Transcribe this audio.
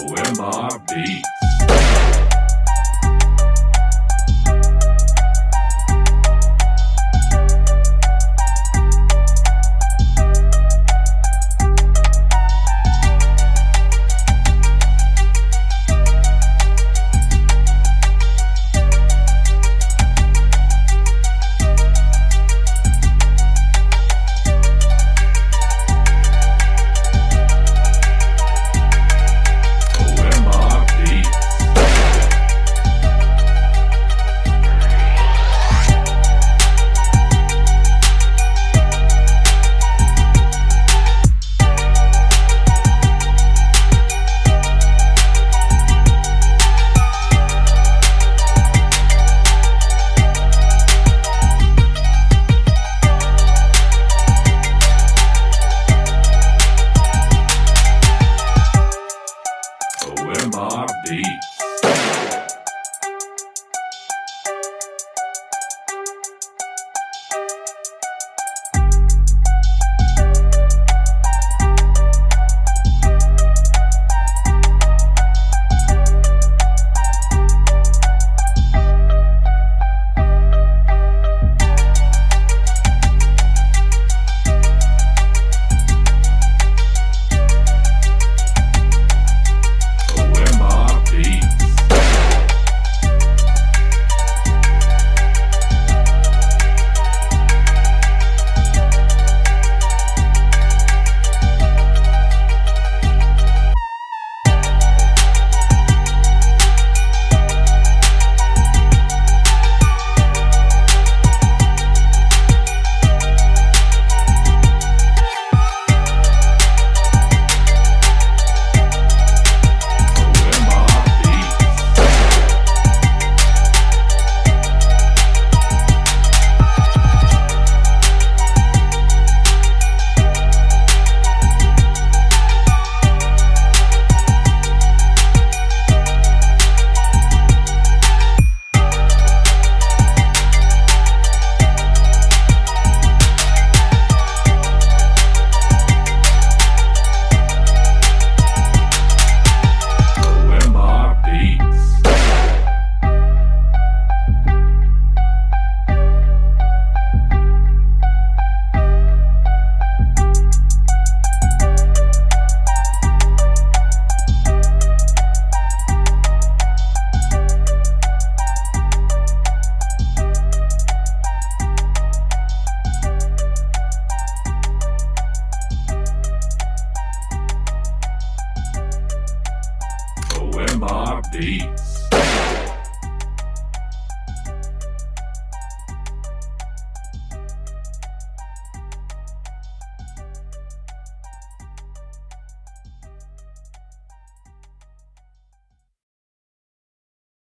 OMR Beats. Beats.